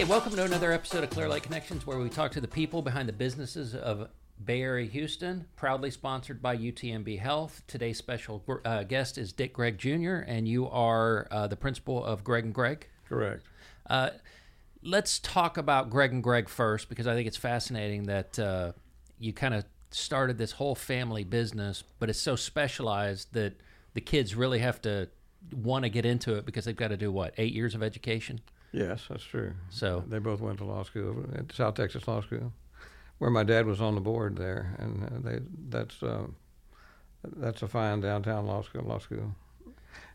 Hey, welcome to another episode of Clear Lake Connections, where we talk to the people behind the businesses of Bay Area Houston. Proudly sponsored by UTMB Health. Today's special uh, guest is Dick Gregg Jr., and you are uh, the principal of Gregg and Gregg. Correct. Uh, let's talk about Gregg and Gregg first, because I think it's fascinating that uh, you kind of started this whole family business, but it's so specialized that the kids really have to want to get into it because they've got to do what eight years of education. Yes, that's true. So they both went to law school at South Texas Law School, where my dad was on the board there, and uh, they that's uh, that's a fine downtown law school. Law school.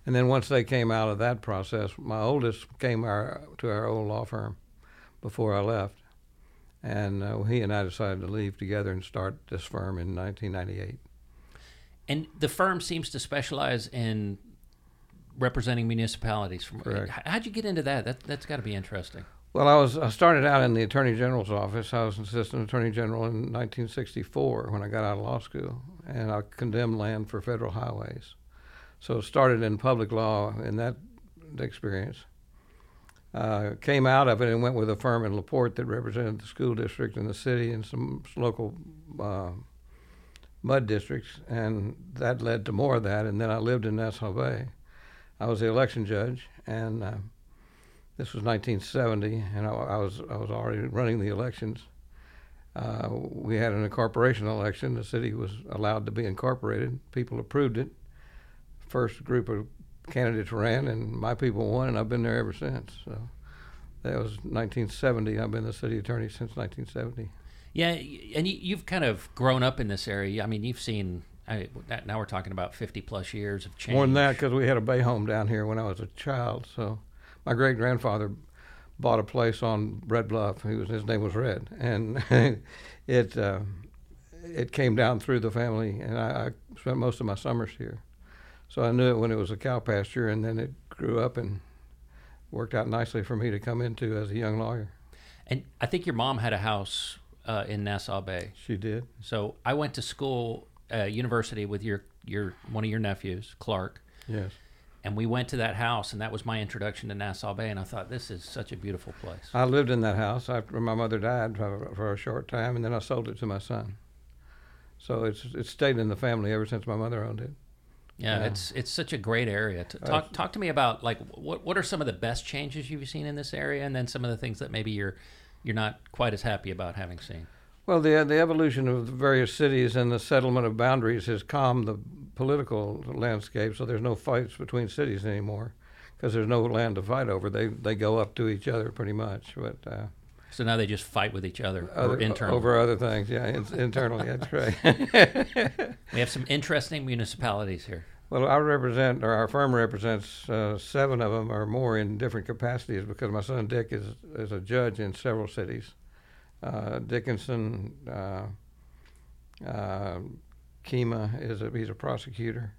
And then once they came out of that process, my oldest came our, to our old law firm before I left, and uh, he and I decided to leave together and start this firm in 1998. And the firm seems to specialize in representing municipalities. From Correct. how'd you get into that? That that's got to be interesting. Well, I was I started out in the Attorney General's office. I was Assistant Attorney General in 1964 when I got out of law school, and I condemned land for federal highways. So started in public law in that experience. Uh, came out of it and went with a firm in La Porte that represented the school district and the city and some local uh, mud districts, and that led to more of that. And then I lived in Nassau Bay I was the election judge, and uh, this was 1970, and I, I, was I was already running the elections. Uh, we had an incorporation election. The city was allowed to be incorporated. People approved it. First group of candidates ran, and my people won, and I've been there ever since. So that was 1970. I've been the city attorney since 1970. Yeah, and you've kind of grown up in this area. I mean, you've seen I, now we're talking about 50 plus years of change. More than that, because we had a bay home down here when I was a child. So my great grandfather bought a place on Red Bluff. He was, his name was Red, and it uh, it came down through the family, and I, I, spent most of my summers here. So I knew it when it was a cow pasture, and then it grew up and worked out nicely for me to come into as a young lawyer. And I think your mom had a house uh, in Nassau Bay. She did. So I went to school uh, university with your your one of your nephews, Clark. Yes. And we went to that house, and that was my introduction to Nassau Bay. And I thought, this is such a beautiful place. I lived in that house after my mother died for, for a short time, and then I sold it to my son. So it's it's stayed in the family ever since my mother owned it. Yeah, yeah. it's it's such a great area. To talk talk to me about like what what are some of the best changes you've seen in this area, and then some of the things that maybe you're you're not quite as happy about having seen. Well, the the evolution of the various cities and the settlement of boundaries has calmed the political landscape, so there's no fights between cities anymore because there's no land to fight over. They they go up to each other pretty much, but. Uh, so now they just fight with each other, other internally. over other things. Yeah, in, internally. that's right. we have some interesting municipalities here. Well, I represent, or our firm represents uh, seven of them or more in different capacities because my son Dick is is a judge in several cities Dickinson, uh, uh, Kemah is a, he's a prosecutor.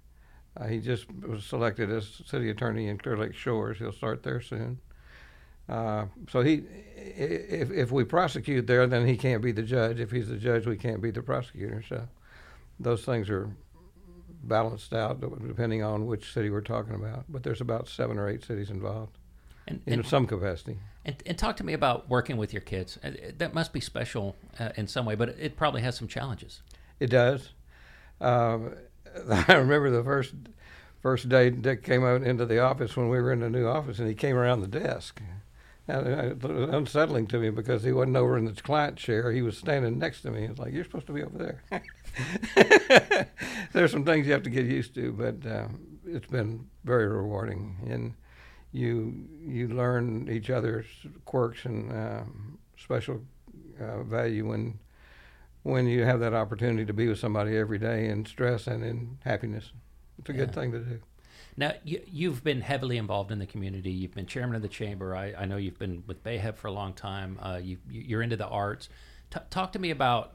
Uh, he just was selected as city attorney in Clear Lake Shores. He'll start there soon. Uh, so he, if if we prosecute there, then he can't be the judge. If he's the judge, we can't be the prosecutor. So those things are balanced out depending on which city we're talking about. But there's about seven or eight cities involved and, in and, some capacity. And, and, talk to me about working with your kids. Uh, that must be special uh, in some way, but it probably has some challenges. It does. Um, I remember the first first day Dick came out into the office when we were in the new office, and he came around the desk. And it was unsettling to me because he wasn't over in the client chair. He was standing next to me. It's like, you're supposed to be over there. There's some things you have to get used to, but uh, it's been very rewarding. And you you learn each other's quirks and uh, special uh, value when when you have that opportunity to be with somebody every day in stress and in happiness. It's a yeah. good thing to do. Now, you, have been heavily involved in the community. You've been chairman of the chamber. I, I know you've been with BAHEP for a long time. Uh, you, you're into the arts. T- talk to me about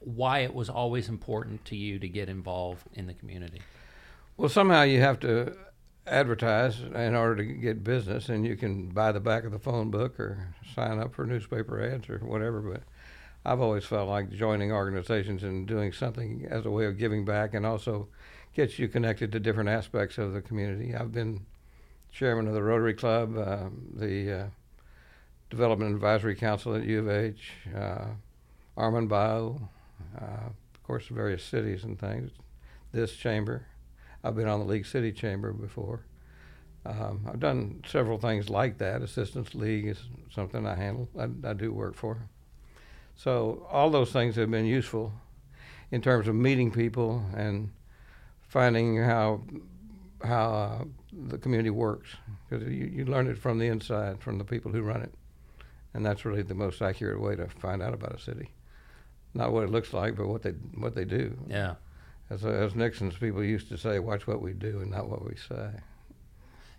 why it was always important to you to get involved in the community. Well, somehow you have to advertise in order to get business, and you can buy the back of the phone book or sign up for newspaper ads or whatever. But I've always felt like joining organizations and doing something as a way of giving back, and also gets you connected to different aspects of the community. I've been chairman of the Rotary Club, uh, the uh, Development Advisory Council at U of H, uh, Armand Bayou, uh, of course, various cities and things. This chamber. I've been on the League City Chamber before. Um, I've done several things like that. Assistance League is something I handle. I, I do work for. So all those things have been useful in terms of meeting people and finding how how uh, the community works because you, you learn it from the inside from the people who run it and that's really the most accurate way to find out about a city not what it looks like but what they what they do Yeah. As, as Nixon's people used to say watch what we do and not what we say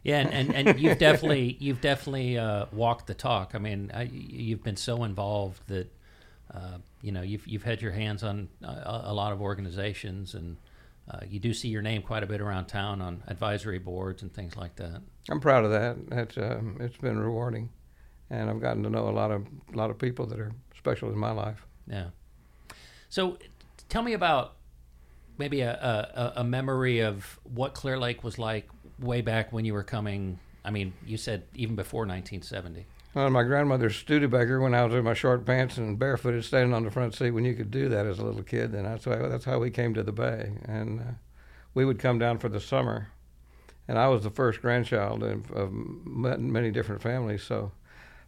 Yeah, and, and, and you've definitely you've definitely uh, walked the talk. I mean, I, you've been so involved that uh, you know you've you've had your hands on a, a lot of organizations, and uh, you do see your name quite a bit around town on advisory boards and things like that. I'm proud of that it's um, it's been rewarding and I've gotten to know a lot of a lot of people that are special in my life Yeah. So, tell me about maybe a, a, a memory of what Clear Lake was like way back when you were coming. I mean, you said even before 1970. Well, my grandmother's Studebaker when I was in my short pants and barefooted, standing on the front seat when you could do that as a little kid. And that's why that's how we came to the Bay. And uh, we would come down for the summer. And I was the first grandchild of, of many different families. So,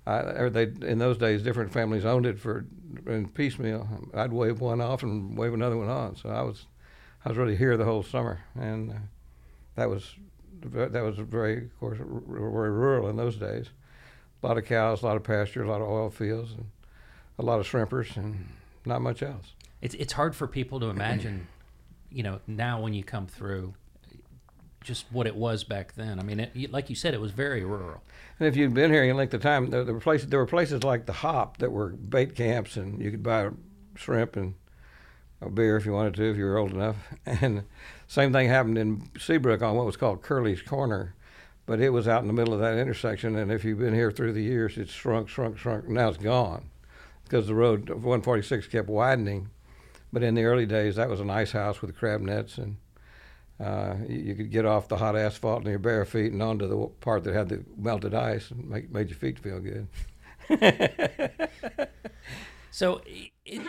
I, they in those days, different families owned it for in piecemeal. I'd wave one off and wave another one on. So I was, I was really here the whole summer, and uh, that was that was very, of course, very rural in those days a lot of cows, a lot of pasture, a lot of oil fields, and a lot of shrimpers, and not much else. It's it's hard for people to imagine, you know, now when you come through, just what it was back then. I mean, it, like you said, it was very rural. And if you'd been here any length of time, there, there were places there were places like the Hop that were bait camps, and you could buy shrimp and a beer if you wanted to, if you were old enough. And same thing happened in Seabrook on what was called Curly's Corner, but it was out in the middle of that intersection. And if you've been here through the years, it's shrunk, shrunk, shrunk. Now it's gone because the road of 146 kept widening. But in the early days, that was an ice house with crab nets, and uh, you, you could get off the hot asphalt in your bare feet and onto the part that had the melted ice and make, made your feet feel good. So, it,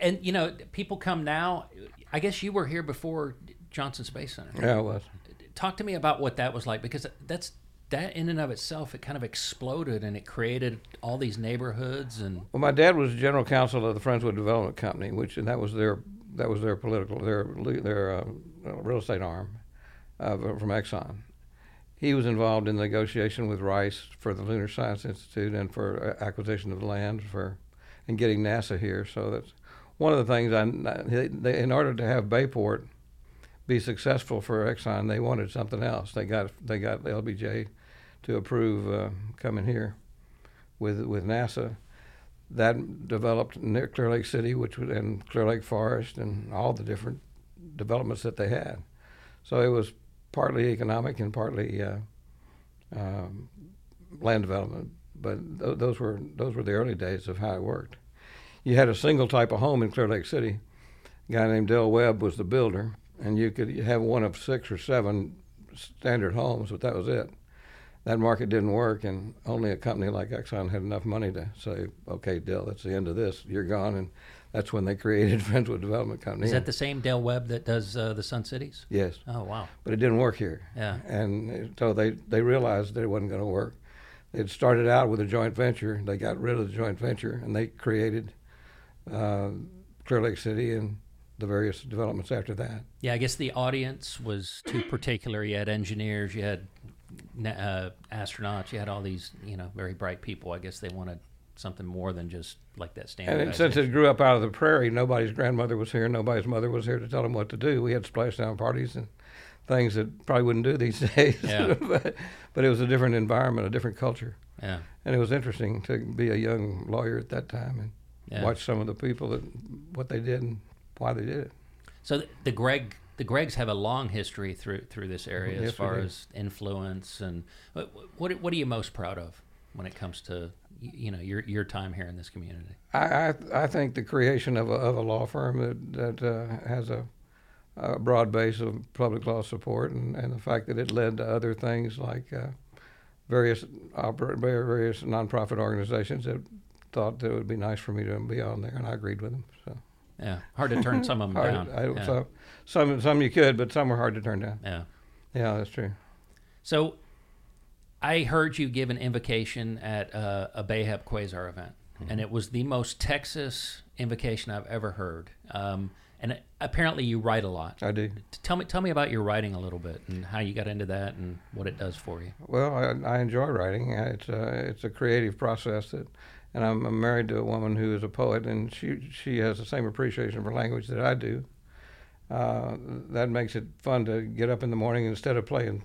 and you know, people come now. I guess you were here before Johnson Space Center. Yeah, it was. Talk to me about what that was like because that's that in and of itself. It kind of exploded and it created all these neighborhoods and Well, my dad was general counsel of the Friendswood Development Company, which and that was their that was their political their their uh, real estate arm uh, from Exxon. He was involved in negotiation with Rice for the Lunar Science Institute and for uh, acquisition of land for and getting NASA here. So that's one of the things. I they, in order to have Bayport be successful for Exxon, they wanted something else. They got they got LBJ to approve uh, coming here with with NASA that developed near Clear Lake City, which was and Clear Lake Forest, and all the different developments that they had. So it was partly economic and partly uh, um, land development. But th- those were those were the early days of how it worked. You had a single type of home in Clear Lake City. A guy named Del Webb was the builder, and you could have one of six or seven standard homes, but that was it that market didn't work, and only a company like Exxon had enough money to say, "Okay, Del, that's the end of this. You're gone." And that's when they created Friendswood Development Company. is that the same Del Webb that does uh, the Sun Cities? yes, Oh wow, but it didn't work here. Yeah. And so they they realized that it wasn't going to work. It started out with a joint venture. They got rid of the joint venture, and they created uh, Clear Lake City and the various developments after that. yeah. I guess the audience was too particular. You had engineers, you had uh, astronauts, you had all these you know very bright people. I guess they wanted something more than just like that And standard. it, since it grew up out of the prairie, nobody's grandmother was here, nobody's mother was here to tell them what to do. We had splashdown parties and things that probably wouldn't do these days. Yeah. but, but it was a different environment, a different culture. yeah, And it was interesting to be a young lawyer at that time and yeah. watch some of the people that what they did and why they did it. So the, the Gregg the Greggs have a long history through through this area Yes, as far as influence and what, what what are you most proud of when it comes to you know your your time here in this community? I, I, I think the creation of a, of a law firm that, that uh, has a, a broad base of public law support and, and the fact that it led to other things like uh, various oper- various nonprofit organizations that thought that it would be nice for me to be on there, and I agreed with him. So Yeah, hard to turn some of them down. I, yeah. so, some some you could, but some were hard to turn down. yeah. Yeah, that's true. So, I heard you give an invocation at uh, a BAHEP Quasar event, Mm-hmm. and it was the most Texas invocation I've ever heard. Um, and apparently, you write a lot. I do. Tell me, tell me about your writing a little bit and how you got into that and what it does for you. Well, I, I enjoy writing. Uh, It's a it's a creative process that, and I'm, married to a woman who is a poet, and she she has the same appreciation for language that I do. Uh, that makes it fun to get up in the morning instead of playing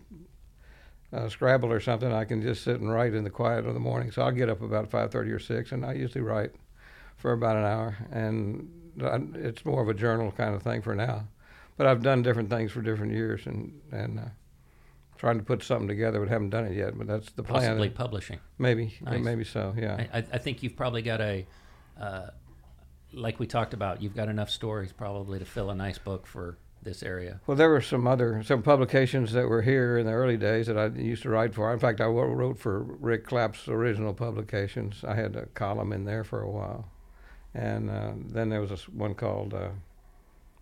uh, Scrabble or something. I can just sit and write in the quiet of the morning. So I'll get up about five thirty or six, and I usually write for about an hour, and it's more of a journal kind of thing for now. But I've done different things for different years, and and. Uh, trying to put something together, but haven't done it yet. But that's the plan. Possibly publishing. Maybe, Nice. maybe so. Yeah. I, I think you've probably got a, uh, like we talked about, you've got enough stories probably to fill a nice book for this area. Well, there were some other some publications that were here in the early days that I used to write for. In fact, I wrote for Rick Clapp's original publications. I had a column in there for a while, and uh, then there was a one called. Uh,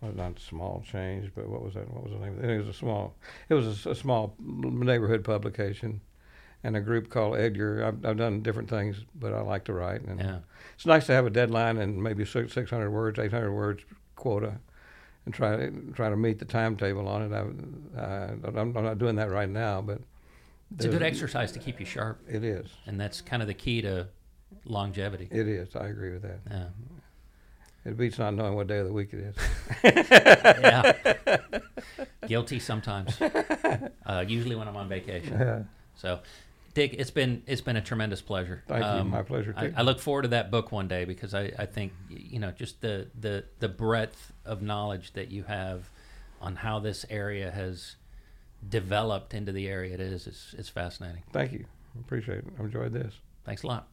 well, not small change, but what was that? What was the name? it? It was a small. It was a a, small neighborhood publication, and a group called Edgar. I've, I've done different things, but I like to write, and Yeah. it's nice to have a deadline and maybe six hundred words, eight hundred words quota, and try to try to meet the timetable on it. I, I'm, I'm not doing that right now, but It's a good exercise to keep you sharp, It is. and that's kind of the key to longevity. It is. I agree with that. Yeah. It beats not knowing what day of the week it is. yeah. Guilty sometimes. Uh, usually when I'm on vacation. Yeah. So, Dick, it's been it's been a tremendous pleasure. Um, Thank you. My pleasure, I, too. I look forward to that book one day because I, I think you know just the, the the breadth of knowledge that you have on how this area has developed into the area it is. It's, it's fascinating. Thank you. Appreciate it. I enjoyed this. Thanks a lot.